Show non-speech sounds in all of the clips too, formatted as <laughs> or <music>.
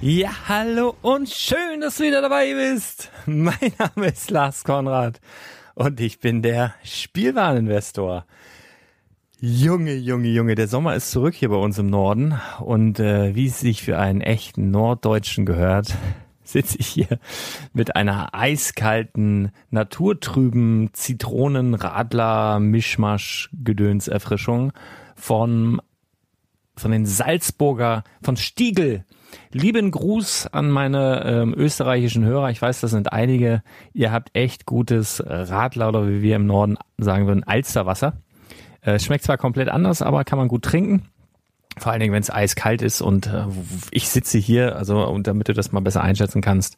Ja, hallo und schön, dass du wieder dabei bist. <laughs> Mein Name ist Lars Konrad und ich bin der Spielwareninvestor. Junge, Junge, Junge, der Sommer ist zurück hier bei uns im Norden und äh, wie es sich für einen echten Norddeutschen gehört, <laughs> sitze ich hier mit einer eiskalten, naturtrüben Zitronen-Radler-Mischmasch-Gedöns-Erfrischung von, von den Salzburger, von Stiegel Lieben Gruß an meine ähm, österreichischen Hörer. Ich weiß, das sind einige. Ihr habt echt gutes Radler oder wie wir im Norden sagen würden, Alsterwasser. Äh, schmeckt zwar komplett anders, aber kann man gut trinken. Vor allen Dingen, wenn es eiskalt ist und äh, ich sitze hier, also und damit du das mal besser einschätzen kannst,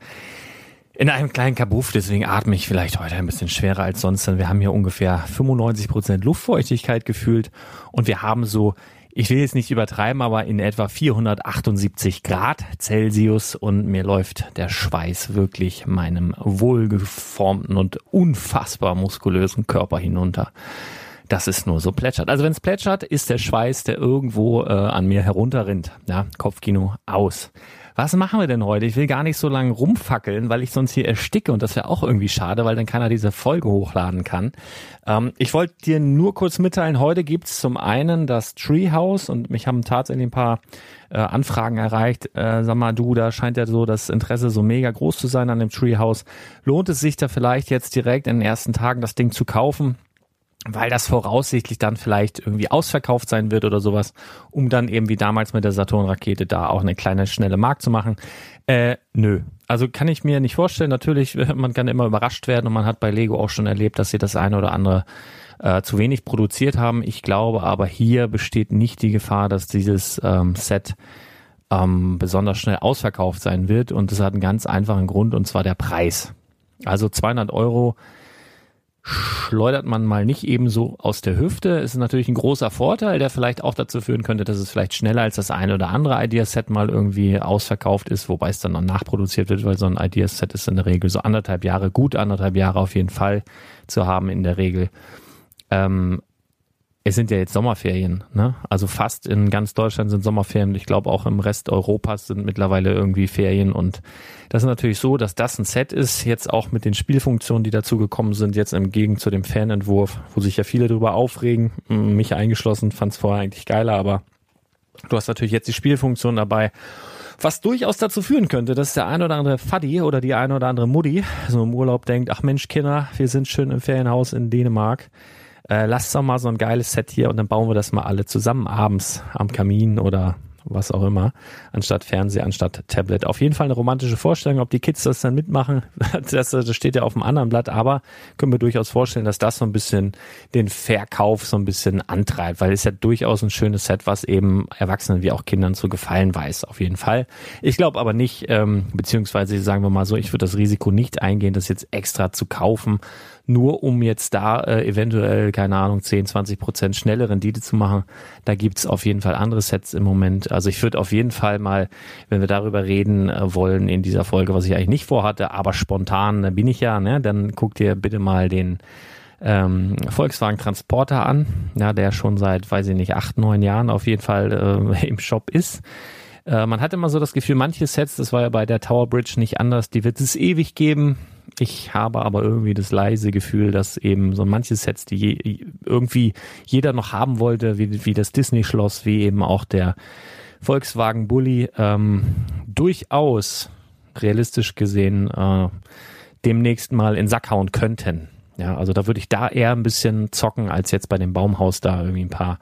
in einem kleinen Kabuff, deswegen atme ich vielleicht heute ein bisschen schwerer als sonst, denn wir haben hier ungefähr 95 Prozent Luftfeuchtigkeit gefühlt und wir haben so ich will jetzt nicht übertreiben, aber in etwa 478 Grad Celsius und mir läuft der Schweiß wirklich meinem wohlgeformten und unfassbar muskulösen Körper hinunter. dass es nur so plätschert. Also wenn es plätschert, ist der Schweiß, der irgendwo äh, an mir herunterrinnt. Ja, Kopfkino aus. Was machen wir denn heute? Ich will gar nicht so lange rumfackeln, weil ich sonst hier ersticke und das wäre auch irgendwie schade, weil dann keiner diese Folge hochladen kann. Ähm, ich wollte dir nur kurz mitteilen, heute gibt's zum einen das Treehouse und mich haben tatsächlich ein paar äh, Anfragen erreicht. Äh, sag mal, du, da scheint ja so das Interesse so mega groß zu sein an dem Treehouse. Lohnt es sich da vielleicht jetzt direkt in den ersten Tagen das Ding zu kaufen? Weil das voraussichtlich dann vielleicht irgendwie ausverkauft sein wird oder sowas, um dann eben wie damals mit der Saturn-Rakete da auch eine kleine, schnelle Mark zu machen. Äh, nö. Also kann ich mir nicht vorstellen. Natürlich, <laughs> man kann immer überrascht werden und man hat bei Lego auch schon erlebt, dass sie das eine oder andere äh, zu wenig produziert haben. Ich glaube aber hier besteht nicht die Gefahr, dass dieses ähm, Set ähm, besonders schnell ausverkauft sein wird und das hat einen ganz einfachen Grund und zwar der Preis. Also 200 Euro schleudert man mal nicht ebenso aus der Hüfte. Ist natürlich ein großer Vorteil, der vielleicht auch dazu führen könnte, dass es vielleicht schneller als das eine oder andere Ideaset mal irgendwie ausverkauft ist, wobei es dann noch nachproduziert wird, weil so ein Ideaset ist in der Regel so anderthalb Jahre, gut anderthalb Jahre auf jeden Fall zu haben in der Regel. Ähm, es sind ja jetzt Sommerferien, ne? Also fast in ganz Deutschland sind Sommerferien. Ich glaube auch im Rest Europas sind mittlerweile irgendwie Ferien und das ist natürlich so, dass das ein Set ist, jetzt auch mit den Spielfunktionen, die dazu gekommen sind, jetzt im Gegensatz zu dem Fanentwurf, wo sich ja viele drüber aufregen, mich eingeschlossen, fand es vorher eigentlich geiler, aber du hast natürlich jetzt die Spielfunktion dabei was durchaus dazu führen könnte, dass der ein oder andere Faddy oder die eine oder andere Mutti so im Urlaub denkt, ach Mensch, Kinder, wir sind schön im Ferienhaus in Dänemark äh, lasst doch mal so ein geiles Set hier und dann bauen wir das mal alle zusammen abends am Kamin oder was auch immer, anstatt Fernseher, anstatt Tablet. Auf jeden Fall eine romantische Vorstellung, ob die Kids das dann mitmachen, <laughs> das, das steht ja auf dem anderen Blatt, aber können wir durchaus vorstellen, dass das so ein bisschen den Verkauf so ein bisschen antreibt, weil es ja durchaus ein schönes Set, was eben Erwachsenen wie auch Kindern zu gefallen weiß, auf jeden Fall. Ich glaube aber nicht, ähm, beziehungsweise sagen wir mal so, ich würde das Risiko nicht eingehen, das jetzt extra zu kaufen, nur um jetzt da äh, eventuell, keine Ahnung, 10, 20 Prozent schnelle Rendite zu machen. Da gibt's auf jeden Fall andere Sets im Moment. Also ich würde auf jeden Fall mal, wenn wir darüber reden äh, wollen in dieser Folge, was ich eigentlich nicht vorhatte, aber spontan äh, bin ich ja, ne, dann guck dir bitte mal den ähm, Volkswagen Transporter an, ja, der schon seit, weiß ich nicht, acht, neun Jahren auf jeden Fall äh, <laughs> im Shop ist. Äh, man hat immer so das Gefühl, manche Sets, das war ja bei der Tower Bridge nicht anders, die wird es ewig geben. Ich habe aber irgendwie das leise Gefühl, dass eben so manche Sets, die je, irgendwie jeder noch haben wollte, wie, wie das Disney-Schloss, wie eben auch der Volkswagen Bully, ähm, durchaus realistisch gesehen äh, demnächst mal in Sack hauen könnten. Ja, also da würde ich da eher ein bisschen zocken, als jetzt bei dem Baumhaus da irgendwie ein paar,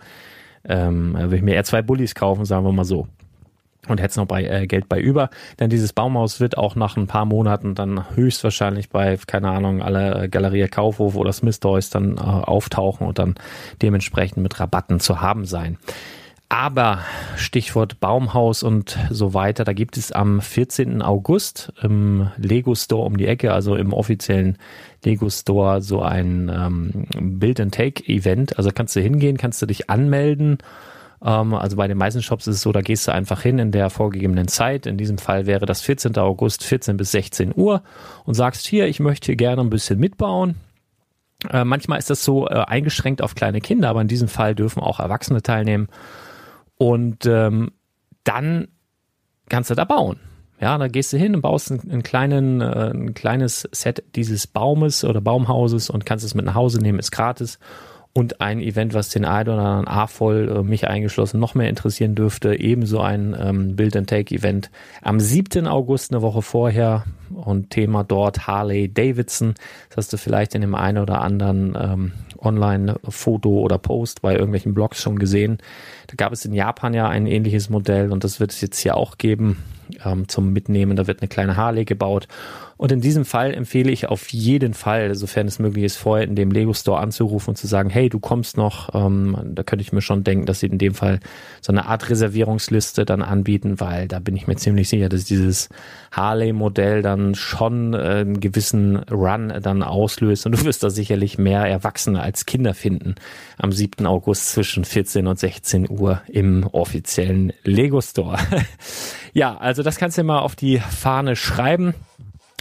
ähm, würde ich mir eher zwei Bullies kaufen, sagen wir mal so und hätte noch bei äh, Geld bei über. Denn dieses Baumhaus wird auch nach ein paar Monaten dann höchstwahrscheinlich bei, keine Ahnung, alle Galerie Kaufhof oder Smith Toys dann äh, auftauchen und dann dementsprechend mit Rabatten zu haben sein. Aber Stichwort Baumhaus und so weiter, da gibt es am 14. August im Lego Store um die Ecke, also im offiziellen Lego Store, so ein ähm, Build-and-Take-Event. Also kannst du hingehen, kannst du dich anmelden also bei den meisten Shops ist es so, da gehst du einfach hin in der vorgegebenen Zeit. In diesem Fall wäre das 14. August 14 bis 16 Uhr und sagst hier, ich möchte hier gerne ein bisschen mitbauen. Äh, manchmal ist das so äh, eingeschränkt auf kleine Kinder, aber in diesem Fall dürfen auch Erwachsene teilnehmen. Und ähm, dann kannst du da bauen. Ja, da gehst du hin und baust einen, einen kleinen, äh, ein kleines Set dieses Baumes oder Baumhauses und kannst es mit nach Hause nehmen, ist gratis und ein Event, was den einen oder anderen A-Voll, äh, mich eingeschlossen, noch mehr interessieren dürfte, ebenso ein ähm, Build-and-Take-Event am 7. August, eine Woche vorher und Thema dort Harley Davidson. Das hast du vielleicht in dem einen oder anderen ähm, Online-Foto oder Post bei irgendwelchen Blogs schon gesehen. Da gab es in Japan ja ein ähnliches Modell und das wird es jetzt hier auch geben ähm, zum Mitnehmen. Da wird eine kleine Harley gebaut und in diesem Fall empfehle ich auf jeden Fall, sofern es möglich ist, vorher in dem Lego Store anzurufen und zu sagen, hey, du kommst noch. Ähm, da könnte ich mir schon denken, dass sie in dem Fall so eine Art Reservierungsliste dann anbieten, weil da bin ich mir ziemlich sicher, dass dieses Harley-Modell dann schon äh, einen gewissen Run dann auslöst. Und du wirst da sicherlich mehr Erwachsene als Kinder finden am 7. August zwischen 14 und 16 Uhr im offiziellen Lego Store. <laughs> ja, also das kannst du mal auf die Fahne schreiben.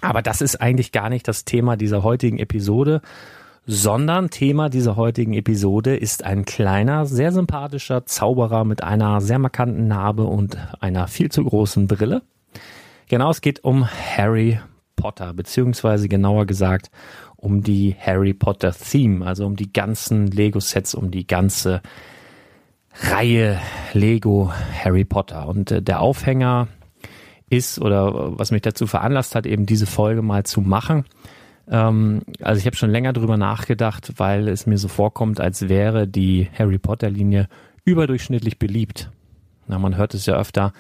Aber das ist eigentlich gar nicht das Thema dieser heutigen Episode, sondern Thema dieser heutigen Episode ist ein kleiner, sehr sympathischer Zauberer mit einer sehr markanten Narbe und einer viel zu großen Brille. Genau, es geht um Harry Potter, beziehungsweise genauer gesagt um die Harry Potter Theme, also um die ganzen Lego-Sets, um die ganze Reihe Lego Harry Potter. Und äh, der Aufhänger ist oder was mich dazu veranlasst hat, eben diese Folge mal zu machen. Ähm, also ich habe schon länger drüber nachgedacht, weil es mir so vorkommt, als wäre die Harry Potter Linie überdurchschnittlich beliebt. Na, man hört es ja öfter.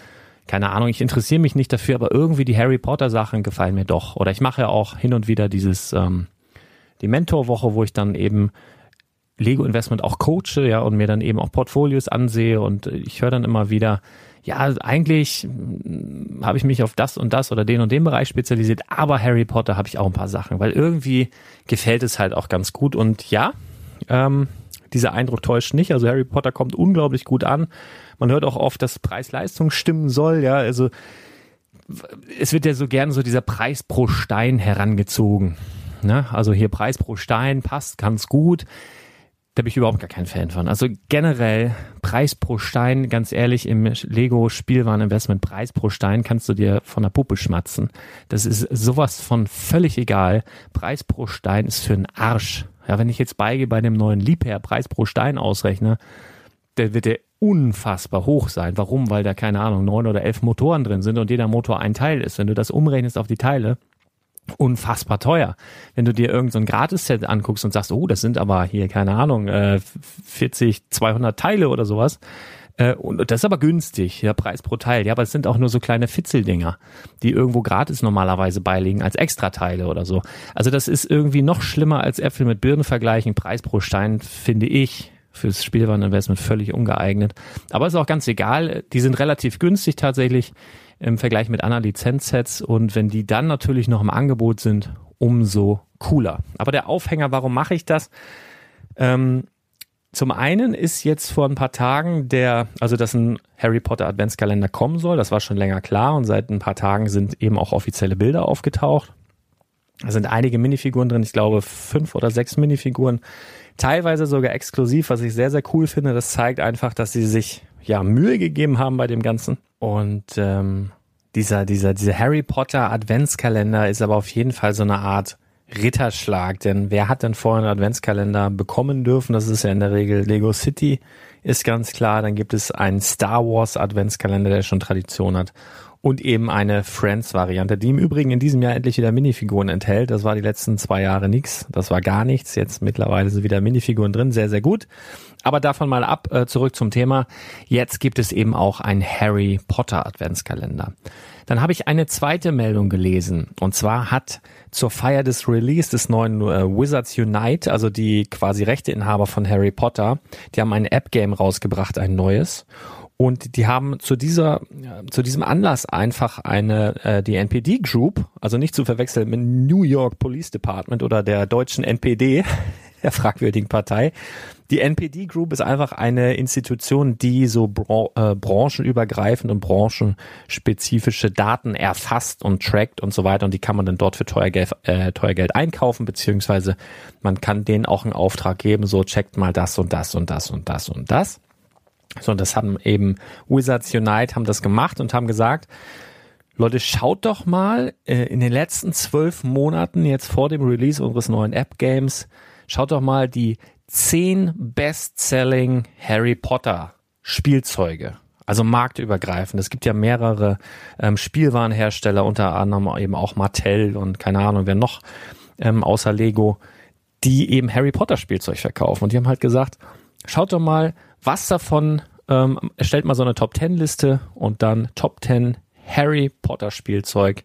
Keine Ahnung, ich interessiere mich nicht dafür, aber irgendwie die Harry Potter Sachen gefallen mir doch. Oder ich mache ja auch hin und wieder dieses ähm, die Mentorwoche, wo ich dann eben Lego Investment auch coache, ja, und mir dann eben auch Portfolios ansehe und ich höre dann immer wieder, ja, eigentlich hm, habe ich mich auf das und das oder den und den Bereich spezialisiert, aber Harry Potter habe ich auch ein paar Sachen, weil irgendwie gefällt es halt auch ganz gut und ja, ähm, dieser Eindruck täuscht nicht. Also Harry Potter kommt unglaublich gut an. Man hört auch oft, dass Preis-Leistung stimmen soll, ja, also es wird ja so gern so dieser Preis pro Stein herangezogen. Ne? Also hier Preis pro Stein passt ganz gut da bin ich überhaupt gar kein Fan von. Also generell Preis pro Stein, ganz ehrlich, im Lego Spielwareninvestment Preis pro Stein kannst du dir von der Puppe schmatzen. Das ist sowas von völlig egal. Preis pro Stein ist für einen Arsch. Ja, wenn ich jetzt beige bei dem neuen Liebherr Preis pro Stein ausrechne, der wird der unfassbar hoch sein. Warum? Weil da keine Ahnung neun oder elf Motoren drin sind und jeder Motor ein Teil ist. Wenn du das umrechnest auf die Teile, unfassbar teuer. Wenn du dir irgendein so Gratis-Set anguckst und sagst, oh, das sind aber hier, keine Ahnung, äh, 40, 200 Teile oder sowas, äh, und das ist aber günstig, ja, Preis pro Teil. Ja, aber es sind auch nur so kleine Fitzeldinger, die irgendwo gratis normalerweise beiliegen als Extrateile oder so. Also das ist irgendwie noch schlimmer als Äpfel mit Birnen vergleichen. Preis pro Stein finde ich fürs Spielwareninvestment völlig ungeeignet. Aber ist auch ganz egal. Die sind relativ günstig tatsächlich im Vergleich mit anderen Lizenzsets und wenn die dann natürlich noch im Angebot sind, umso cooler. Aber der Aufhänger, warum mache ich das? Ähm, zum einen ist jetzt vor ein paar Tagen der, also dass ein Harry Potter Adventskalender kommen soll, das war schon länger klar und seit ein paar Tagen sind eben auch offizielle Bilder aufgetaucht. Da sind einige Minifiguren drin, ich glaube fünf oder sechs Minifiguren, teilweise sogar exklusiv, was ich sehr, sehr cool finde. Das zeigt einfach, dass sie sich ja Mühe gegeben haben bei dem Ganzen. Und ähm, dieser, dieser, dieser Harry Potter Adventskalender ist aber auf jeden Fall so eine Art Ritterschlag, denn wer hat denn vorher einen Adventskalender bekommen dürfen? Das ist ja in der Regel Lego City, ist ganz klar. Dann gibt es einen Star Wars Adventskalender, der schon Tradition hat und eben eine Friends-Variante, die im Übrigen in diesem Jahr endlich wieder Minifiguren enthält. Das war die letzten zwei Jahre nichts. Das war gar nichts. Jetzt mittlerweile sind wieder Minifiguren drin. Sehr, sehr gut. Aber davon mal ab, äh, zurück zum Thema. Jetzt gibt es eben auch ein Harry Potter Adventskalender. Dann habe ich eine zweite Meldung gelesen. Und zwar hat zur Feier des Release des neuen äh, Wizards Unite, also die quasi Rechteinhaber von Harry Potter, die haben ein App-Game rausgebracht, ein neues. Und die haben zu dieser, zu diesem Anlass einfach eine, äh, die NPD Group, also nicht zu verwechseln mit New York Police Department oder der deutschen NPD, <laughs> der fragwürdigen Partei. Die NPD Group ist einfach eine Institution, die so bra äh, branchenübergreifend und branchenspezifische Daten erfasst und trackt und so weiter. Und die kann man dann dort für teuer Geld, äh, teuer Geld einkaufen, beziehungsweise man kann denen auch einen Auftrag geben, so checkt mal das und das und das und das und das. So, und das haben eben Wizards Unite haben das gemacht und haben gesagt, Leute, schaut doch mal äh, in den letzten zwölf Monaten jetzt vor dem Release unseres neuen App-Games, schaut doch mal die zehn Best-Selling Harry Potter Spielzeuge. Also marktübergreifend. Es gibt ja mehrere ähm, Spielwarenhersteller, unter anderem eben auch Mattel und keine Ahnung, wer noch ähm, außer Lego, die eben Harry Potter Spielzeug verkaufen. Und die haben halt gesagt, schaut doch mal, was davon, ähm, erstellt mal so eine Top 10 Liste und dann Top 10 Harry Potter Spielzeug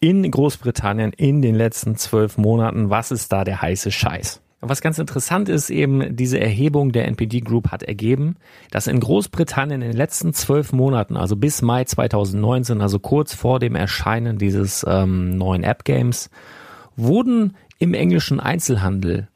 in Großbritannien in den letzten zwölf Monaten. Was ist da der heiße Scheiß? Was ganz interessant ist, eben diese Erhebung der NPD Group hat ergeben, dass in Großbritannien in den letzten zwölf Monaten, also bis Mai 2019, also kurz vor dem Erscheinen dieses ähm, neuen App-Games, wurden im englischen Einzelhandel,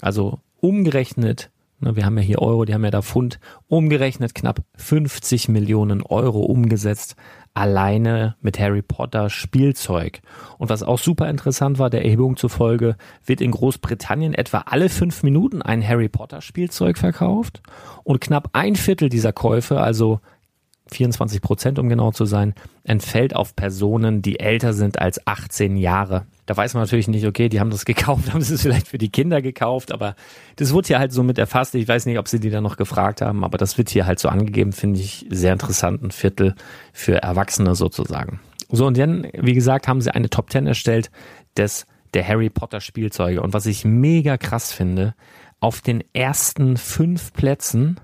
also umgerechnet Ne, wir haben ja hier Euro, die haben ja da Pfund umgerechnet, knapp 50 Millionen Euro umgesetzt, alleine mit Harry Potter Spielzeug. Und was auch super interessant war, der Erhebung zufolge wird in Großbritannien etwa alle fünf Minuten ein Harry Potter Spielzeug verkauft und knapp ein Viertel dieser Käufe, also 24 Prozent, um genau zu sein, entfällt auf Personen, die älter sind als 18 Jahre. Da weiß man natürlich nicht, okay, die haben das <laughs> gekauft, haben sie es vielleicht für die Kinder gekauft, aber das wird hier halt so mit erfasst. Ich weiß nicht, ob sie die dann noch gefragt haben, aber das wird hier halt so angegeben, finde ich sehr interessant. Ein Viertel für Erwachsene sozusagen. So, und dann, wie gesagt, haben sie eine Top 10 erstellt des, der Harry Potter Spielzeuge. Und was ich mega krass finde, auf den ersten fünf Plätzen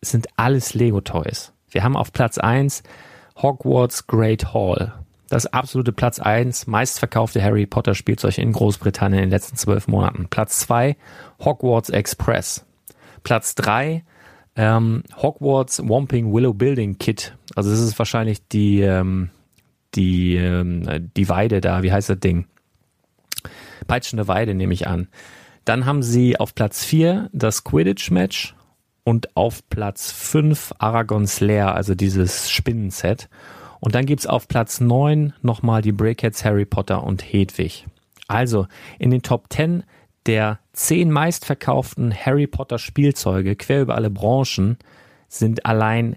sind alles Lego Toys. Wir haben auf Platz eins Hogwarts Great Hall. Das absolute Platz eins meistverkaufte Harry Potter Spielzeug in Großbritannien in den letzten zwölf Monaten. Platz zwei Hogwarts Express. Platz drei ähm, Hogwarts Womping Willow Building Kit. Also das ist wahrscheinlich die, ähm, die, ähm, die Weide da, wie heißt das Ding? Peitschende Weide nehme ich an. Dann haben sie auf Platz vier das Quidditch Match und auf Platz 5 Aragon's Lair, also dieses Spinnenset. Und dann gibt's auf Platz 9 nochmal die Breakheads Harry Potter und Hedwig. Also in den Top 10 der 10 meistverkauften Harry Potter Spielzeuge quer über alle Branchen sind allein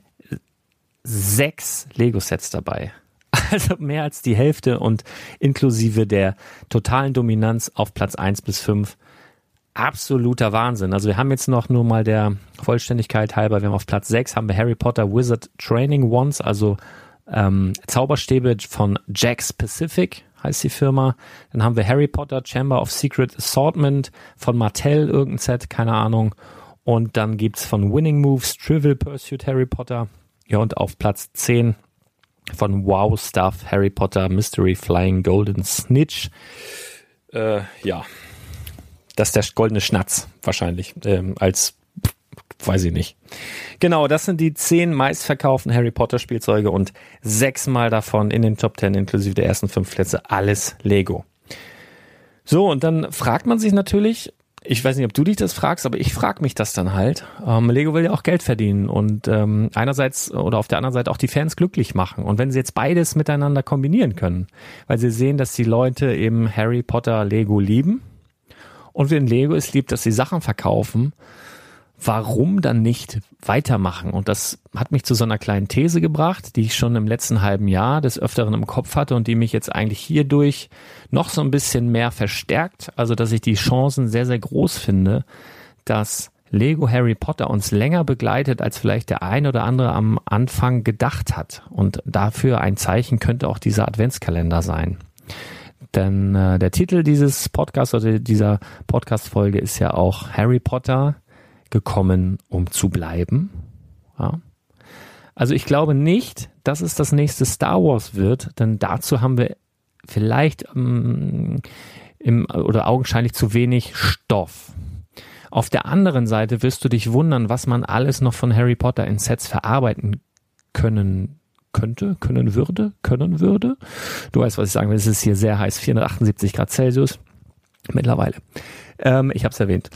sechs Lego-Sets dabei. <laughs> Also mehr als die Hälfte und inklusive der totalen Dominanz auf Platz 1 bis 5 absoluter Wahnsinn. Also wir haben jetzt noch nur mal der Vollständigkeit halber, wir haben auf Platz 6 haben wir Harry Potter Wizard Training Wands, also ähm, Zauberstäbe von Jack's Pacific heißt die Firma. Dann haben wir Harry Potter Chamber of Secret Assortment von Mattel, irgendein Set, keine Ahnung. Und dann gibt's von Winning Moves Trivial Pursuit Harry Potter. Ja, und auf Platz 10 von Wow Stuff Harry Potter Mystery Flying Golden Snitch. Äh, ja, das ist der goldene Schnatz wahrscheinlich ähm, als weiß ich nicht. Genau, das sind die zehn meistverkauften Harry Potter Spielzeuge und sechsmal davon in den Top Ten inklusive der ersten fünf Plätze alles Lego. So, und dann fragt man sich natürlich, ich weiß nicht, ob du dich das fragst, aber ich frage mich das dann halt. Ähm, Lego will ja auch Geld verdienen und ähm, einerseits oder auf der anderen Seite auch die Fans glücklich machen. Und wenn sie jetzt beides miteinander kombinieren können, weil sie sehen, dass die Leute eben Harry Potter Lego lieben und wenn Lego es liebt, dass sie Sachen verkaufen, warum dann nicht weitermachen? Und das hat mich zu so einer kleinen These gebracht, die ich schon im letzten halben Jahr des Öfteren im Kopf hatte und die mich jetzt eigentlich hierdurch noch so ein bisschen mehr verstärkt. Also, dass ich die Chancen sehr, sehr groß finde, dass Lego Harry Potter uns länger begleitet, als vielleicht der ein oder andere am Anfang gedacht hat. Und dafür ein Zeichen könnte auch dieser Adventskalender sein. Denn äh, der Titel dieses Podcasts oder dieser Podcast-Folge ist ja auch Harry Potter gekommen, um zu bleiben. Ja. Also ich glaube nicht, dass es das nächste Star Wars wird, denn dazu haben wir vielleicht ähm, im, oder augenscheinlich zu wenig Stoff. Auf der anderen Seite wirst du dich wundern, was man alles noch von Harry Potter in Sets verarbeiten können könnte, können würde, können würde. Du weißt, was ich sagen will. Es ist hier sehr heiß, 478 Grad Celsius mittlerweile. Ähm, ich habe es erwähnt.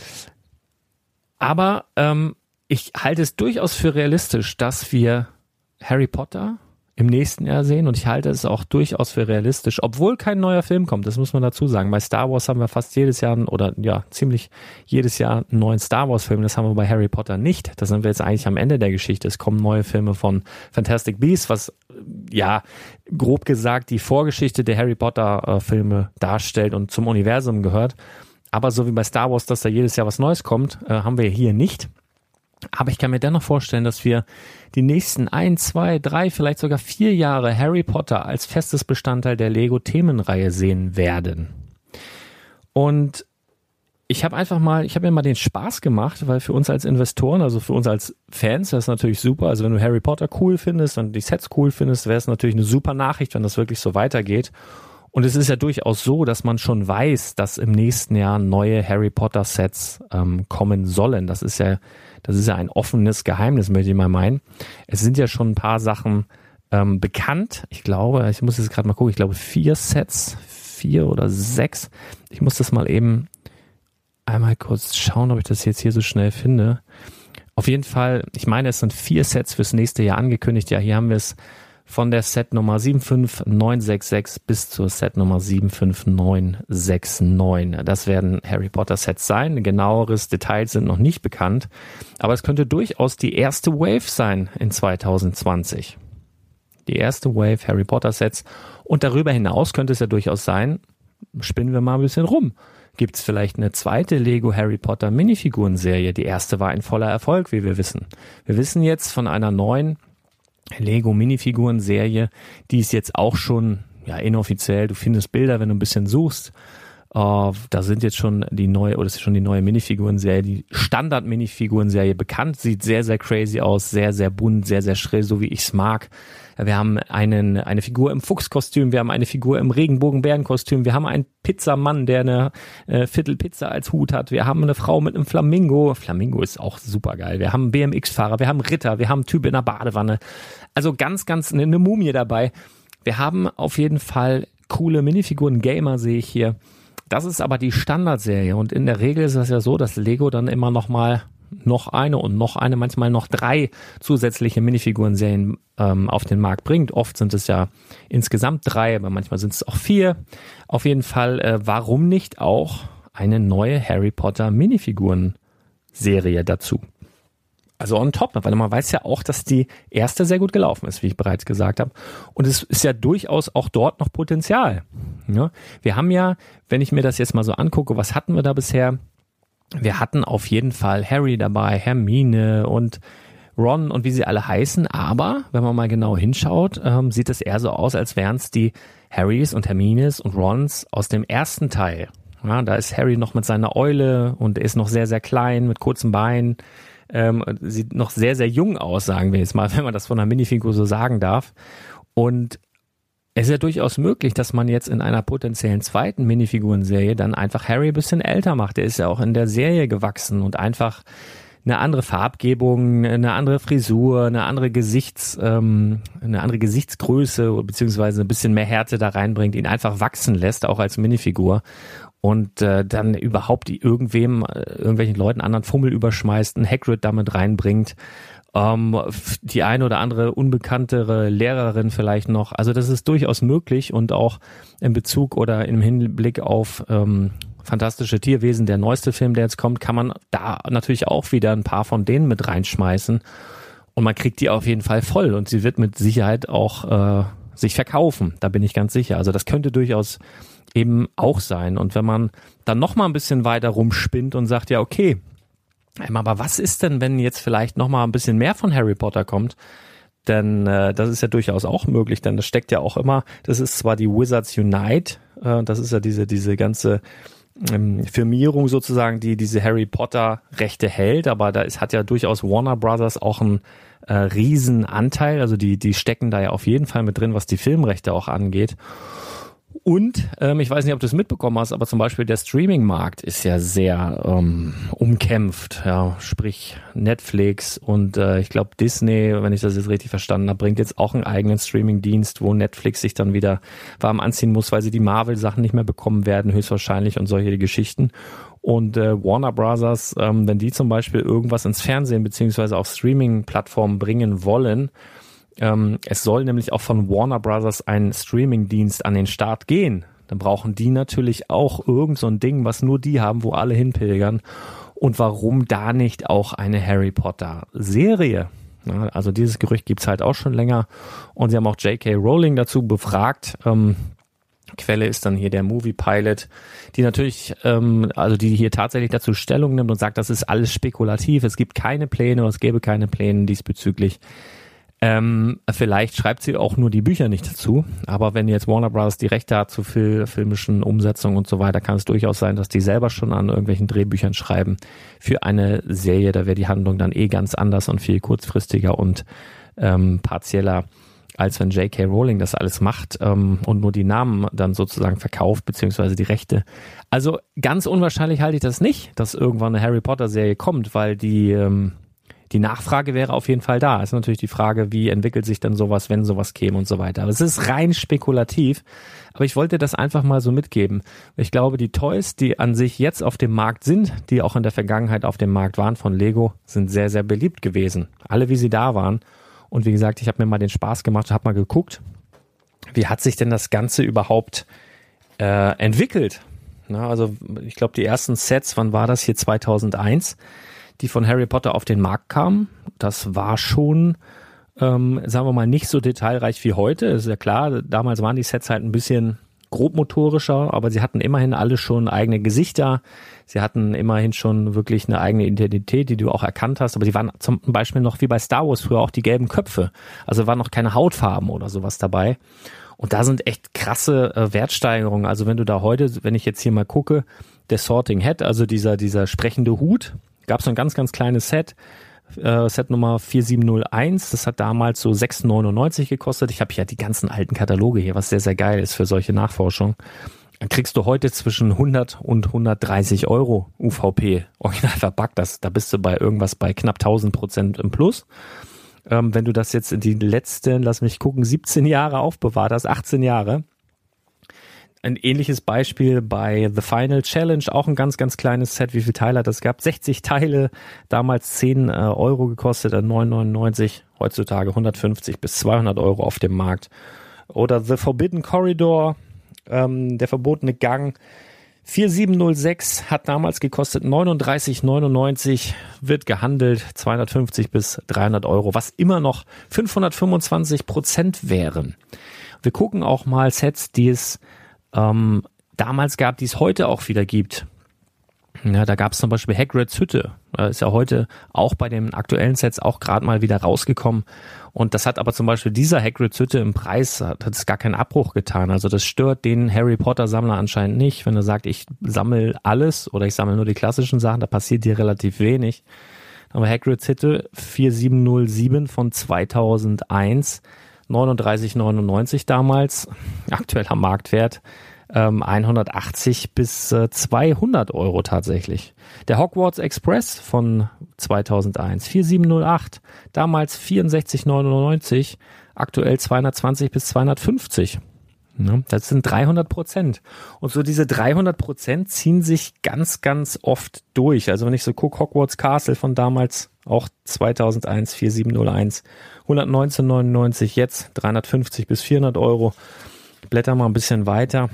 Aber ähm, ich halte es durchaus für realistisch, dass wir Harry Potter im nächsten Jahr sehen und ich halte es auch durchaus für realistisch, obwohl kein neuer Film kommt, das muss man dazu sagen. Bei Star Wars haben wir fast jedes Jahr oder ja, ziemlich jedes Jahr einen neuen Star Wars Film, das haben wir bei Harry Potter nicht. Da sind wir jetzt eigentlich am Ende der Geschichte. Es kommen neue Filme von Fantastic Beasts, was ja, grob gesagt die Vorgeschichte der Harry Potter äh, Filme darstellt und zum Universum gehört. Aber so wie bei Star Wars, dass da jedes Jahr was Neues kommt, äh, haben wir hier nicht. Aber ich kann mir dennoch vorstellen, dass wir die nächsten ein, zwei, drei, vielleicht sogar vier Jahre Harry Potter als festes Bestandteil der Lego-Themenreihe sehen werden. Und ich habe einfach mal, ich habe mir mal den Spaß gemacht, weil für uns als Investoren, also für uns als Fans, das ist natürlich super. Also wenn du Harry Potter cool findest und die Sets cool findest, wäre es natürlich eine super Nachricht, wenn das wirklich so weitergeht. Und es ist ja durchaus so, dass man schon weiß, dass im nächsten Jahr neue Harry Potter Sets ähm, kommen sollen. Das ist ja das ist ja ein offenes Geheimnis, möchte ich mal meinen. Es sind ja schon ein paar Sachen ähm, bekannt. Ich glaube, ich muss jetzt gerade mal gucken, ich glaube vier Sets, vier oder sechs. Ich muss das mal eben einmal kurz schauen, ob ich das jetzt hier so schnell finde. Auf jeden Fall, ich meine, es sind vier Sets fürs nächste Jahr angekündigt. Ja, hier haben wir es von der Set Nummer 75966 bis zur Set Nummer 75969. Das werden Harry Potter Sets sein. Genaueres Details sind noch nicht bekannt. Aber es könnte durchaus die erste Wave sein in 2020. Die erste Wave Harry Potter Sets. Und darüber hinaus könnte es ja durchaus sein, spinnen wir mal ein bisschen rum. Gibt es vielleicht eine zweite Lego Harry Potter Minifiguren-Serie? Die erste war ein voller Erfolg, wie wir wissen. Wir wissen jetzt von einer neuen Lego Minifiguren-Serie, die ist jetzt auch schon ja inoffiziell. Du findest Bilder, wenn du ein bisschen suchst. Uh, da sind jetzt schon die neue, oder ist schon die neue Minifiguren-Serie, die Standard-Minifiguren-Serie bekannt, sieht sehr, sehr crazy aus, sehr, sehr bunt, sehr, sehr schrill, so wie ich's mag. Wir haben einen, eine Figur im Fuchskostüm, wir haben eine Figur im Regenbogenbärenkostüm, wir haben einen Pizzamann, der eine äh, Viertelpizza als Hut hat, wir haben eine Frau mit einem Flamingo. Flamingo ist auch super geil. Wir haben einen BMX-Fahrer, wir haben einen Ritter, wir haben einen Typ in einer Badewanne. Also ganz, ganz eine, eine Mumie dabei. Wir haben auf jeden Fall coole Minifiguren. Gamer sehe ich hier. Das ist aber die Standardserie und in der Regel ist es ja so, dass Lego dann immer noch mal noch eine und noch eine, manchmal noch drei zusätzliche Minifiguren-Serien ähm, auf den Markt bringt. Oft sind es ja insgesamt drei, aber manchmal sind es auch vier. Auf jeden Fall, äh, warum nicht auch eine neue Harry Potter Minifiguren-Serie dazu? Also on top, weil man weiß ja auch, dass die erste sehr gut gelaufen ist, wie ich bereits gesagt habe. Und es ist ja durchaus auch dort noch Potenzial. Ja, wir haben ja, wenn ich mir das jetzt mal so angucke, was hatten wir da bisher? wir hatten auf jeden Fall Harry dabei, Hermine und Ron und wie sie alle heißen, aber wenn man mal genau hinschaut, ähm, sieht es eher so aus, als wären es die Harrys und Hermines und Rons aus dem ersten Teil. Ja, da ist Harry noch mit seiner Eule und ist noch sehr, sehr klein, mit kurzen Beinen. Ähm, sieht noch sehr, sehr jung aus, sagen wir jetzt mal, <laughs> wenn man das von einer Minifigur so sagen darf. Und es ist ja durchaus möglich, dass man jetzt in einer potenziellen zweiten Minifigurenserie dann einfach Harry ein bisschen älter macht. Der ist ja auch in der Serie gewachsen und einfach eine andere Farbgebung, eine andere Frisur, eine andere Gesichts, ähm, eine andere Gesichtsgröße beziehungsweise ein bisschen mehr Härte da reinbringt, ihn einfach wachsen lässt, auch als Minifigur und äh, dann überhaupt irgendwem, äh, irgendwelchen Leuten anderen Fummel überschmeißt, einen Hagrid damit reinbringt ähm, die eine oder andere unbekanntere Lehrerin vielleicht noch. Also das ist durchaus möglich und auch in Bezug oder im Hinblick auf ähm, fantastische Tierwesen, der neueste Film, der jetzt kommt, kann man da natürlich auch wieder ein paar von denen mit reinschmeißen und man kriegt die auf jeden Fall voll und sie wird mit Sicherheit auch äh, sich verkaufen. Da bin ich ganz sicher. Also das könnte durchaus eben auch sein. Und wenn man dann noch mal ein bisschen weiter rumspinnt und sagt, ja, okay, aber was ist denn, wenn jetzt vielleicht noch mal ein bisschen mehr von Harry Potter kommt? Denn äh, das ist ja durchaus auch möglich, denn das steckt ja auch immer, das ist zwar die Wizards Unite, äh, das ist ja diese, diese ganze ähm, Firmierung sozusagen, die diese Harry Potter Rechte hält, aber da ist, hat ja durchaus Warner Brothers auch einen äh, riesen Anteil, also die, die stecken da ja auf jeden Fall mit drin, was die Filmrechte auch angeht. Und ähm, ich weiß nicht, ob du es mitbekommen hast, aber zum Beispiel der Streaming-Markt ist ja sehr ähm, umkämpft. Ja, sprich Netflix und äh, ich glaube Disney, wenn ich das jetzt richtig verstanden habe, bringt jetzt auch einen eigenen Streaming-Dienst, wo Netflix sich dann wieder warm anziehen muss, weil sie die Marvel-Sachen nicht mehr bekommen werden, höchstwahrscheinlich und solche Geschichten. Und äh, Warner Brothers, ähm, wenn die zum Beispiel irgendwas ins Fernsehen beziehungsweise auf Streaming-Plattformen bringen wollen, ähm, es soll nämlich auch von Warner Brothers ein Streaming-Dienst an den Start gehen. Dann brauchen die natürlich auch irgend so ein Ding, was nur die haben, wo alle hinpilgern. Und warum da nicht auch eine Harry Potter Serie? Ja, also dieses Gerücht gibt's halt auch schon länger. Und sie haben auch J.K. Rowling dazu befragt. Ähm, Quelle ist dann hier der Movie Pilot, die natürlich, ähm, also die hier tatsächlich dazu Stellung nimmt und sagt, das ist alles spekulativ, es gibt keine Pläne es gäbe keine Pläne diesbezüglich. Ähm, vielleicht schreibt sie auch nur die Bücher nicht dazu, aber wenn jetzt Warner Bros. die Rechte hat zu viel filmischen Umsetzungen und so weiter, kann es durchaus sein, dass die selber schon an irgendwelchen Drehbüchern schreiben für eine Serie. Da wäre die Handlung dann eh ganz anders und viel kurzfristiger und ähm, partieller, als wenn J.K. Rowling das alles macht ähm, und nur die Namen dann sozusagen verkauft, beziehungsweise die Rechte. Also ganz unwahrscheinlich halte ich das nicht, dass irgendwann eine Harry Potter Serie kommt, weil die ähm, die Nachfrage wäre auf jeden Fall da. Es ist natürlich die Frage, wie entwickelt sich dann sowas, wenn sowas käme und so weiter. Aber es ist rein spekulativ. Aber ich wollte das einfach mal so mitgeben. Ich glaube, die Toys, die an sich jetzt auf dem Markt sind, die auch in der Vergangenheit auf dem Markt waren von Lego, sind sehr, sehr beliebt gewesen. Alle, wie sie da waren. Und wie gesagt, ich habe mir mal den Spaß gemacht, habe mal geguckt, wie hat sich denn das Ganze überhaupt äh, entwickelt? Na, also ich glaube, die ersten Sets, wann war das hier 2001, die von Harry Potter auf den Markt kamen, das war schon, ähm, sagen wir mal, nicht so detailreich wie heute. ist ja klar, damals waren die Sets halt ein bisschen grobmotorischer, aber sie hatten immerhin alle schon eigene Gesichter. Sie hatten immerhin schon wirklich eine eigene Identität, die du auch erkannt hast. Aber sie waren zum Beispiel noch wie bei Star Wars früher auch die gelben Köpfe. Also waren noch keine Hautfarben oder sowas dabei. Und da sind echt krasse äh, Wertsteigerungen. Also wenn du da heute, wenn ich jetzt hier mal gucke, der Sorting Head, also dieser, dieser sprechende Hut, gab es ein ganz, ganz kleines Set, äh, Set Nummer 4701. Das hat damals so 6,99 gekostet. Ich habe ja die ganzen alten Kataloge hier, was sehr, sehr geil ist für solche Nachforschung. Dann kriegst du heute zwischen 100 und 130 Euro UVP original verpackt. Das, da bist du bei irgendwas bei knapp 1000 Prozent im Plus. Ähm, wenn du das jetzt in die letzten, lass mich gucken, 17 Jahre aufbewahrt hast, 18 Jahre. Ein ähnliches Beispiel bei The Final Challenge, auch ein ganz, ganz kleines Set. Wie viele Teile hat das gehabt? 60 Teile, damals 10 äh, Euro gekostet, 9,99, heutzutage 150 bis 200 Euro auf dem Markt. Oder The Forbidden Corridor, ähm, der verbotene Gang, 4706 hat damals gekostet 39,99, wird gehandelt 250 bis 300 Euro, was immer noch 525 Prozent wären. Wir gucken auch mal Sets, die es ähm, damals gab, die es heute auch wieder gibt. Ja, da gab es zum Beispiel Hagrids Hütte. Ist ja heute auch bei den aktuellen Sets auch gerade mal wieder rausgekommen. Und das hat aber zum Beispiel dieser Hagrids Hütte im Preis, hat es gar keinen Abbruch getan. Also das stört den Harry Potter Sammler anscheinend nicht. Wenn er sagt, ich sammle alles oder ich sammle nur die klassischen Sachen, da passiert hier relativ wenig. Aber Hagrids Hütte 4707 von 2001, 39,99 damals, aktueller Marktwert ähm, 180 bis äh, 200 Euro tatsächlich. Der Hogwarts Express von 2001, 4708, damals 64,99, aktuell 220 bis 250. Ja, das sind 300 Prozent. Und so diese 300 Prozent ziehen sich ganz, ganz oft durch. Also wenn ich so gucke, Hogwarts Castle von damals, auch 2001, 4701, 119,99, jetzt 350 bis 400 Euro. blätter mal ein bisschen weiter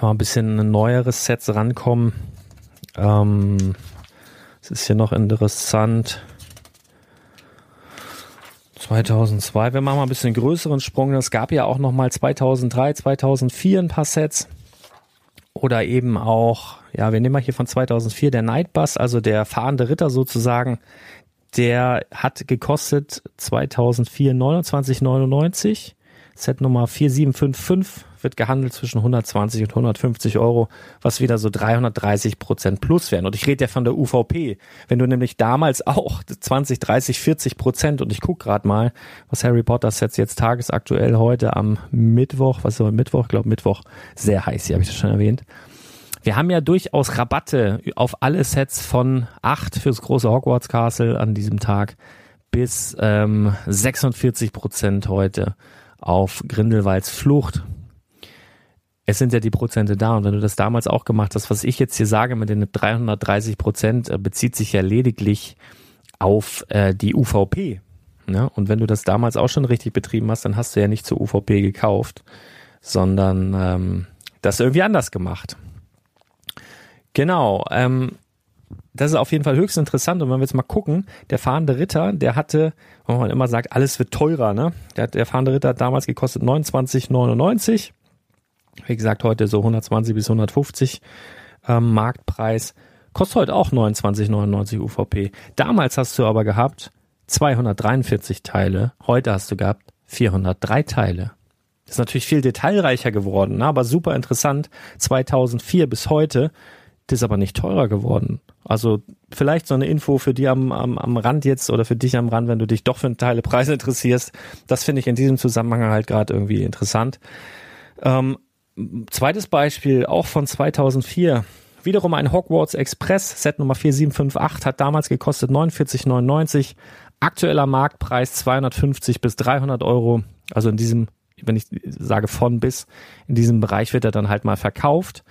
mal ein bisschen neueres Sets rankommen. Ähm, es ist hier noch interessant. 2002, wir machen mal ein bisschen größeren Sprung. Es gab ja auch noch mal 2003, 2004 ein paar Sets. Oder eben auch, ja, wir nehmen mal hier von 2004 der Nightbus, also der fahrende Ritter sozusagen. Der hat gekostet 2004 29,99. Set Nummer 4755 wird gehandelt zwischen 120 und 150 Euro, was wieder so 330 Prozent plus wären. Und ich rede ja von der UVP. Wenn du nämlich damals <laughs> auch 20, 30, 40 Prozent und ich guck gerade mal, was Harry Potter Sets jetzt tagesaktuell heute am Mittwoch, was ist heute Mittwoch? Ich glaube Mittwoch, sehr heiß, hier habe ich das schon erwähnt. Wir haben ja durchaus Rabatte auf alle Sets von 8 fürs große Hogwarts Castle an diesem Tag bis ähm, 46 Prozent heute auf Grindelwalds Flucht. Es sind ja die Prozente da und wenn du das damals auch gemacht hast, was ich jetzt hier sage mit den 330 Prozent, äh, bezieht sich ja lediglich auf äh, die UVP. Ne? Und wenn du das damals auch schon richtig betrieben hast, dann hast du ja nicht zur UVP gekauft, sondern ähm, das irgendwie anders gemacht. Genau. Ähm, das ist auf jeden Fall höchst interessant. Und wenn wir jetzt mal gucken, der fahrende Ritter, der hatte, wenn man immer sagt, alles wird teurer, ne? Der, der fahrende Ritter hat damals gekostet 29,99. Wie gesagt, heute so 120 bis 150 ähm, Marktpreis. Kostet heute auch 29,99 UVP. Damals hast du aber gehabt 243 Teile. Heute hast du gehabt 403 Teile. Ist natürlich viel detailreicher geworden, ne? aber super interessant. 2004 bis heute das ist aber nicht teurer geworden. Also vielleicht so eine Info für die am, am, am Rand jetzt oder für dich am Rand, wenn du dich doch für Teile Preise <laughs> interessierst. Das finde ich in diesem Zusammenhang halt gerade irgendwie interessant. Ähm, zweites Beispiel, auch von 2004, Wiederum ein Hogwarts Express, Set Nummer 4758, hat damals gekostet 49,99. Aktueller Marktpreis 250 bis 300 Euro. Also in diesem, wenn ich sage von bis, in diesem Bereich wird er dann halt mal verkauft.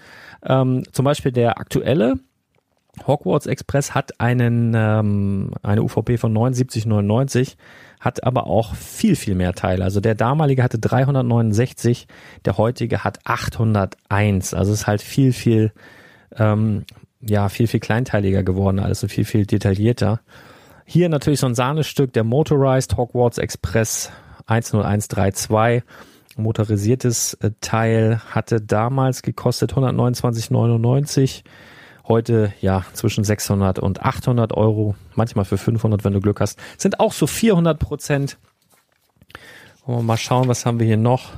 Ähm, zum Beispiel der aktuelle Hogwarts Express hat einen ähm, eine UVP von 79,99, hat aber auch viel viel mehr Teile. Also der damalige hatte 369, der heutige hat 801. Also ist halt viel viel ähm, ja viel viel kleinteiliger geworden, also viel viel detaillierter. Hier natürlich so ein Sahnestück, der Motorized Hogwarts Express 10132 motorisiertes äh, Teil hatte damals gekostet 129,99 Heute ja zwischen 600 und 800 Euro, manchmal für 500, wenn du Glück hast. Sind auch so 400 Prozent. Mal schauen, was haben wir hier noch.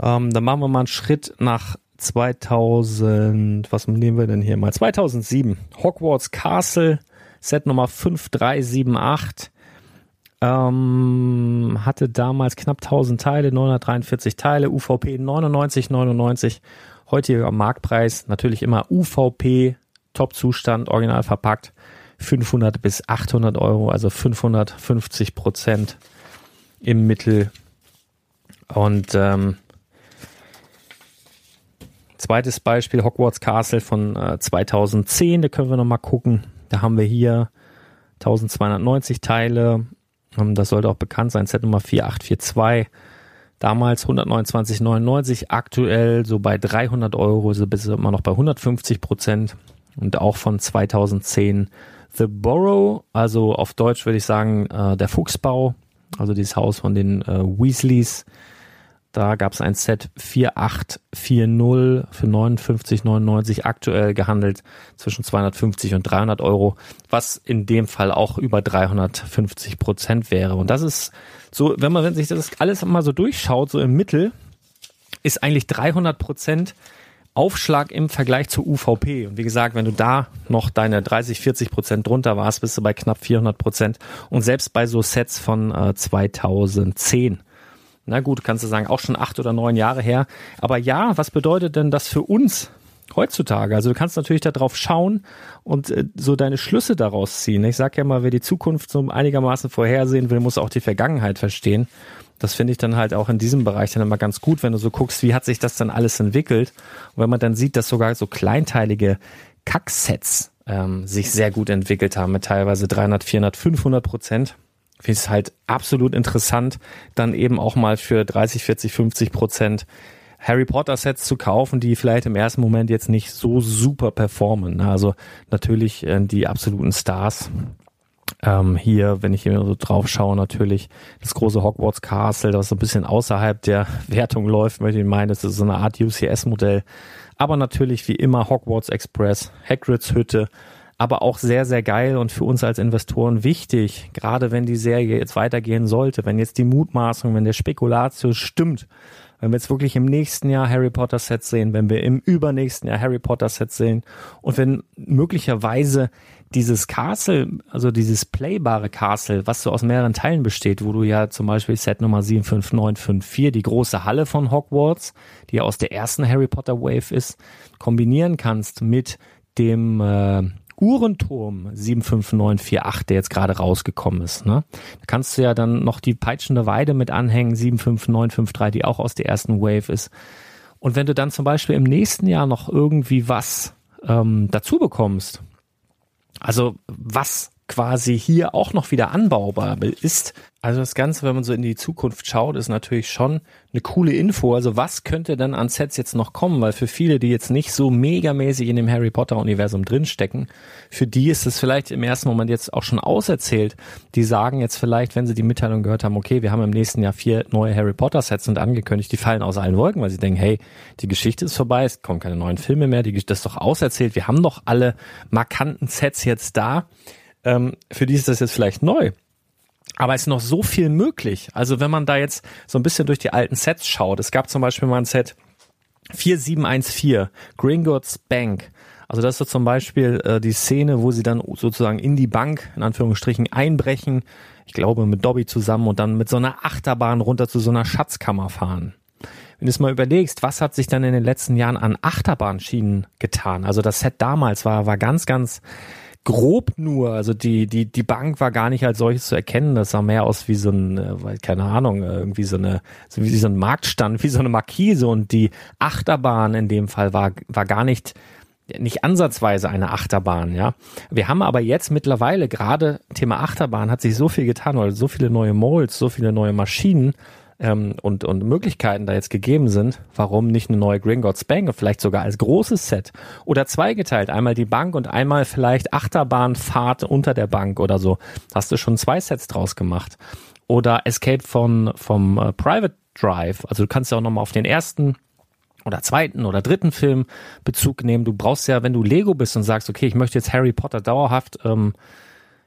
Ähm, dann machen wir mal einen Schritt nach 2000, was nehmen wir denn hier mal? 2007. Hogwarts Castle, Set Nummer 5378. Ähm, hatte damals knapp 1000 Teile, 943 Teile, UVP 99,99 Heutiger Marktpreis natürlich immer UVP, Top-Zustand, original verpackt, 500 bis 800 Euro, also 550 Prozent im Mittel. Und ähm, zweites Beispiel, Hogwarts Castle von äh, 2010, da können wir nochmal gucken. Da haben wir hier 1290 Teile. Ähm, das sollte auch bekannt sein, Set Nummer 4842 Damals 129,99, aktuell so bei 300 Euro, so bis immer noch bei 150 Prozent und auch von 2010 The Borough, also auf Deutsch würde ich sagen äh, der Fuchsbau, also dieses Haus von den äh, Weasleys. Da gab es ein Set 4840 für 59,99 aktuell gehandelt zwischen 250 und 300 Euro, was in dem Fall auch über 350 Prozent wäre. Und das ist so, wenn man wenn sich das alles mal so durchschaut, so im Mittel, ist eigentlich 300 Prozent Aufschlag im Vergleich zu UVP. Und wie gesagt, wenn du da noch deine 30, 40 Prozent drunter warst, bist du bei knapp 400 Prozent. Und selbst bei so Sets von äh, 2010. Na gut, kannst du sagen, auch schon acht oder neun Jahre her. Aber ja, was bedeutet denn das für uns? heutzutage. Also du kannst natürlich darauf schauen und äh, so deine Schlüsse daraus ziehen. Ich sage ja mal, wer die Zukunft so einigermaßen vorhersehen will, muss auch die Vergangenheit verstehen. Das finde ich dann halt auch in diesem Bereich dann immer ganz gut, wenn du so guckst, wie hat sich das dann alles entwickelt. Und wenn man dann sieht, dass sogar so kleinteilige Kacksets ähm, sich sehr gut entwickelt haben, mit teilweise 300, 400, 500 Prozent, finde ich es halt absolut interessant, dann eben auch mal für 30, 40, 50 Prozent Harry Potter Sets zu kaufen, die vielleicht im ersten Moment jetzt nicht so super performen. Ne? Also natürlich äh, die absoluten Stars. Ähm, hier, wenn ich hier so drauf schaue, natürlich das große Hogwarts Castle, das so ein bisschen außerhalb der <laughs> Wertung läuft, möchte ich meinen, das ist so eine Art UCS-Modell. Aber natürlich wie immer Hogwarts Express, Hagrids Hütte, aber auch sehr, sehr geil und für uns als Investoren wichtig, gerade wenn die Serie jetzt weitergehen sollte, wenn jetzt die Mutmaßung, wenn der Spekulatio stimmt, wenn wir jetzt wirklich im nächsten Jahr Harry Potter Sets sehen, wenn wir im übernächsten Jahr Harry Potter Sets sehen und wenn möglicherweise dieses Castle, also dieses playbare Castle, was so aus mehreren Teilen besteht, wo du ja zum Beispiel Set Nummer 75954, die große Halle von Hogwarts, die ja aus der ersten Harry Potter Wave ist, kombinieren kannst mit dem äh, Uhrenturm 75948, der jetzt gerade rausgekommen ist. Ne? Da kannst du ja dann noch die peitschende Weide mit anhängen, 75953, die auch aus der ersten Wave ist. Und wenn du dann zum Beispiel im nächsten Jahr noch irgendwie was ähm, dazu bekommst, also was quasi hier auch noch wieder anbaubar ist. Also das Ganze, wenn man so in die Zukunft schaut, ist natürlich schon eine coole Info. Also was könnte dann an Sets jetzt noch kommen? Weil für viele, die jetzt nicht so megamäßig in dem Harry Potter Universum drinstecken, für die ist es vielleicht im ersten Moment jetzt auch schon auserzählt. Die sagen jetzt vielleicht, wenn sie die Mitteilung gehört haben, okay, wir haben im nächsten Jahr vier neue Harry Potter Sets und angekündigt, die fallen aus allen Wolken, weil sie denken, hey, die Geschichte ist vorbei, es kommen keine neuen Filme mehr, die, das ist doch auserzählt, wir haben doch alle markanten Sets jetzt da ähm, für die ist das jetzt vielleicht neu. Aber es ist noch so viel möglich. Also wenn man da jetzt so ein bisschen durch die alten Sets schaut, es gab zum Beispiel mal ein Set 4714, Gringotts Bank. Also das ist so zum Beispiel äh, die Szene, wo sie dann sozusagen in die Bank, in Anführungsstrichen, einbrechen. Ich glaube mit Dobby zusammen und dann mit so einer Achterbahn runter zu so einer Schatzkammer fahren. wenn du es mal überlegst, was hat sich dann in den letzten Jahren an Achterbahnschienen getan? Also das Set damals war, war ganz, ganz grob nur. Also die, die, die Bank war gar nicht als solches zu erkennen. Das sah mehr aus wie so ein, äh, keine Ahnung, irgendwie so eine, so wie so ein Marktstand, <laughs> wie so eine Markise. Und die Achterbahn in dem Fall war, war gar nicht, nicht ansatzweise eine Achterbahn, ja. Wir haben aber jetzt mittlerweile gerade Thema Achterbahn hat sich so viel getan, weil so viele neue Molds, so viele neue Maschinen, ähm, und, und Möglichkeiten da jetzt gegeben sind, warum nicht eine neue Gringotts Bank, vielleicht sogar als großes Set oder zweigeteilt, einmal die Bank und einmal vielleicht Achterbahnfahrt unter der Bank oder so. Hast du schon zwei Sets draus gemacht. Oder Escape von, vom äh, Private Drive, also du kannst ja auch nochmal auf den ersten oder zweiten oder dritten Film Bezug nehmen. Du brauchst ja, wenn du Lego bist und sagst, okay, ich möchte jetzt Harry Potter dauerhaft ähm,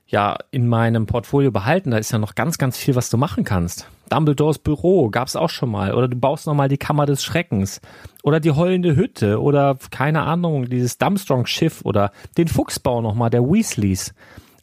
ja in meinem Portfolio behalten, da ist ja noch ganz, ganz viel, was du machen kannst. Dumbledores Büro gab's auch schon mal. Oder du baust nochmal die Kammer des Schreckens. Oder die heulende Hütte. Oder keine Ahnung, dieses Dumbstrong-Schiff. Oder den Fuchsbau nochmal, der Weasleys.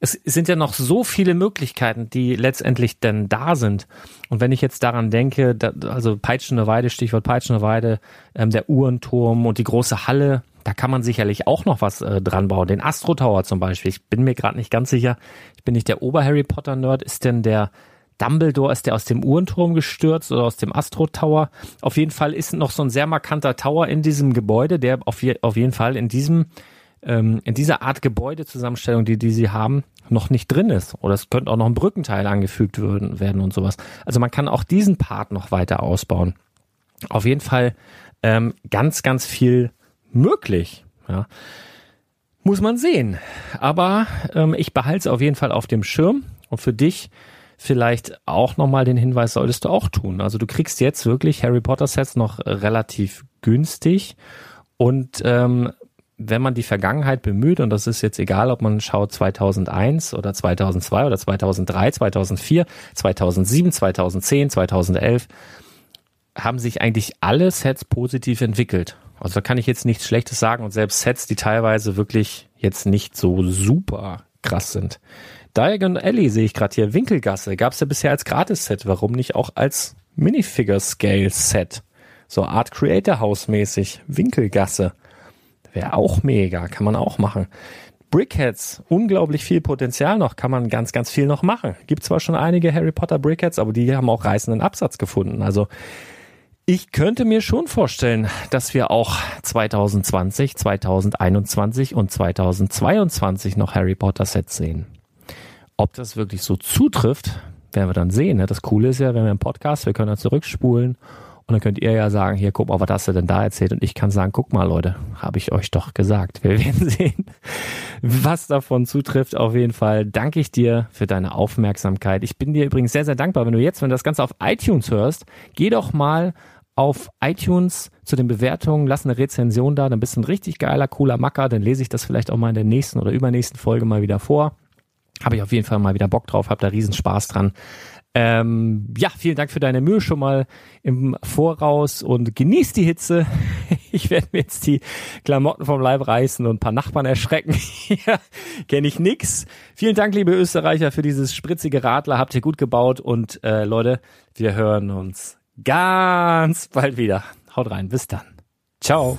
Es sind ja noch so viele Möglichkeiten, die letztendlich denn da sind. Und wenn ich jetzt daran denke, da, also Peitschende Weide, Stichwort Peitschende Weide, ähm, der Uhrenturm und die große Halle, da kann man sicherlich auch noch was äh, dran bauen. Den Astro Tower zum Beispiel. Ich bin mir gerade nicht ganz sicher. Ich bin nicht der Ober-Harry Potter-Nerd. Ist denn der Dumbledore, ist der aus dem Uhrenturm gestürzt oder aus dem Astro Tower? Auf jeden Fall ist noch so ein sehr markanter Tower in diesem Gebäude, der auf, je, auf jeden Fall in diesem ähm, in dieser Art Gebäudezusammenstellung, die, die sie haben, noch nicht drin ist. Oder es könnte auch noch ein Brückenteil angefügt werden, werden und sowas. Also man kann auch diesen Part noch weiter ausbauen. Auf jeden Fall ähm, ganz, ganz viel möglich. Ja. Muss man sehen. Aber ähm, ich behalte es auf jeden Fall auf dem Schirm. Und für dich vielleicht auch nochmal den Hinweis solltest du auch tun. Also du kriegst jetzt wirklich Harry Potter Sets noch relativ günstig. Und ähm, wenn man die Vergangenheit bemüht, und das ist jetzt egal, ob man schaut 2001 oder 2002 oder 2003, 2004, 2007, 2010, 2011, haben sich eigentlich alle Sets positiv entwickelt. Also da kann ich jetzt nichts Schlechtes sagen und selbst Sets, die teilweise wirklich jetzt nicht so super krass sind. Diagon Alley sehe ich gerade hier, Winkelgasse, gab es ja bisher als Gratis-Set, warum nicht auch als Minifigure-Scale-Set? So Art Creator House mäßig, Winkelgasse. Wäre auch mega, kann man auch machen. Brickheads, unglaublich viel Potenzial noch, kann man ganz, ganz viel noch machen. Gibt zwar schon einige Harry Potter Brickheads, aber die haben auch reißenden Absatz gefunden. Also ich könnte mir schon vorstellen, dass wir auch 2020, 2021 und 2022 noch Harry Potter Sets sehen. Ob das wirklich so zutrifft, werden wir dann sehen. Ne? Das Coole ist ja, wenn wir im Podcast, wir können dann zurückspulen und dann könnt ihr ja sagen, hier, guck mal, was hast du denn da erzählt? Und ich kann sagen, guck mal, Leute, habe ich euch doch gesagt. Wir <laughs> werden sehen, was davon zutrifft. Auf jeden Fall danke ich dir für deine Aufmerksamkeit. Ich bin dir übrigens sehr, sehr dankbar, wenn du jetzt, wenn du das Ganze auf iTunes hörst, geh doch mal auf iTunes zu den Bewertungen, lass eine Rezension da, dann bist du ein richtig geiler, cooler Macker, dann lese ich das vielleicht auch mal in der nächsten oder übernächsten Folge mal wieder vor. Habe ich auf jeden Fall mal wieder Bock drauf, hab da riesen Spaß dran. Ähm, ja, vielen Dank für deine Mühe schon mal im Voraus und genieß die Hitze. <laughs> Ich werde mir jetzt die Klamotten vom Leib reißen und ein paar Nachbarn erschrecken. <laughs> Hier kenne ich nix. Vielen Dank, liebe Österreicher, für dieses spritzige Radler. Habt ihr gut gebaut und äh, Leute, wir hören uns ganz bald wieder. Haut rein, bis dann. Ciao.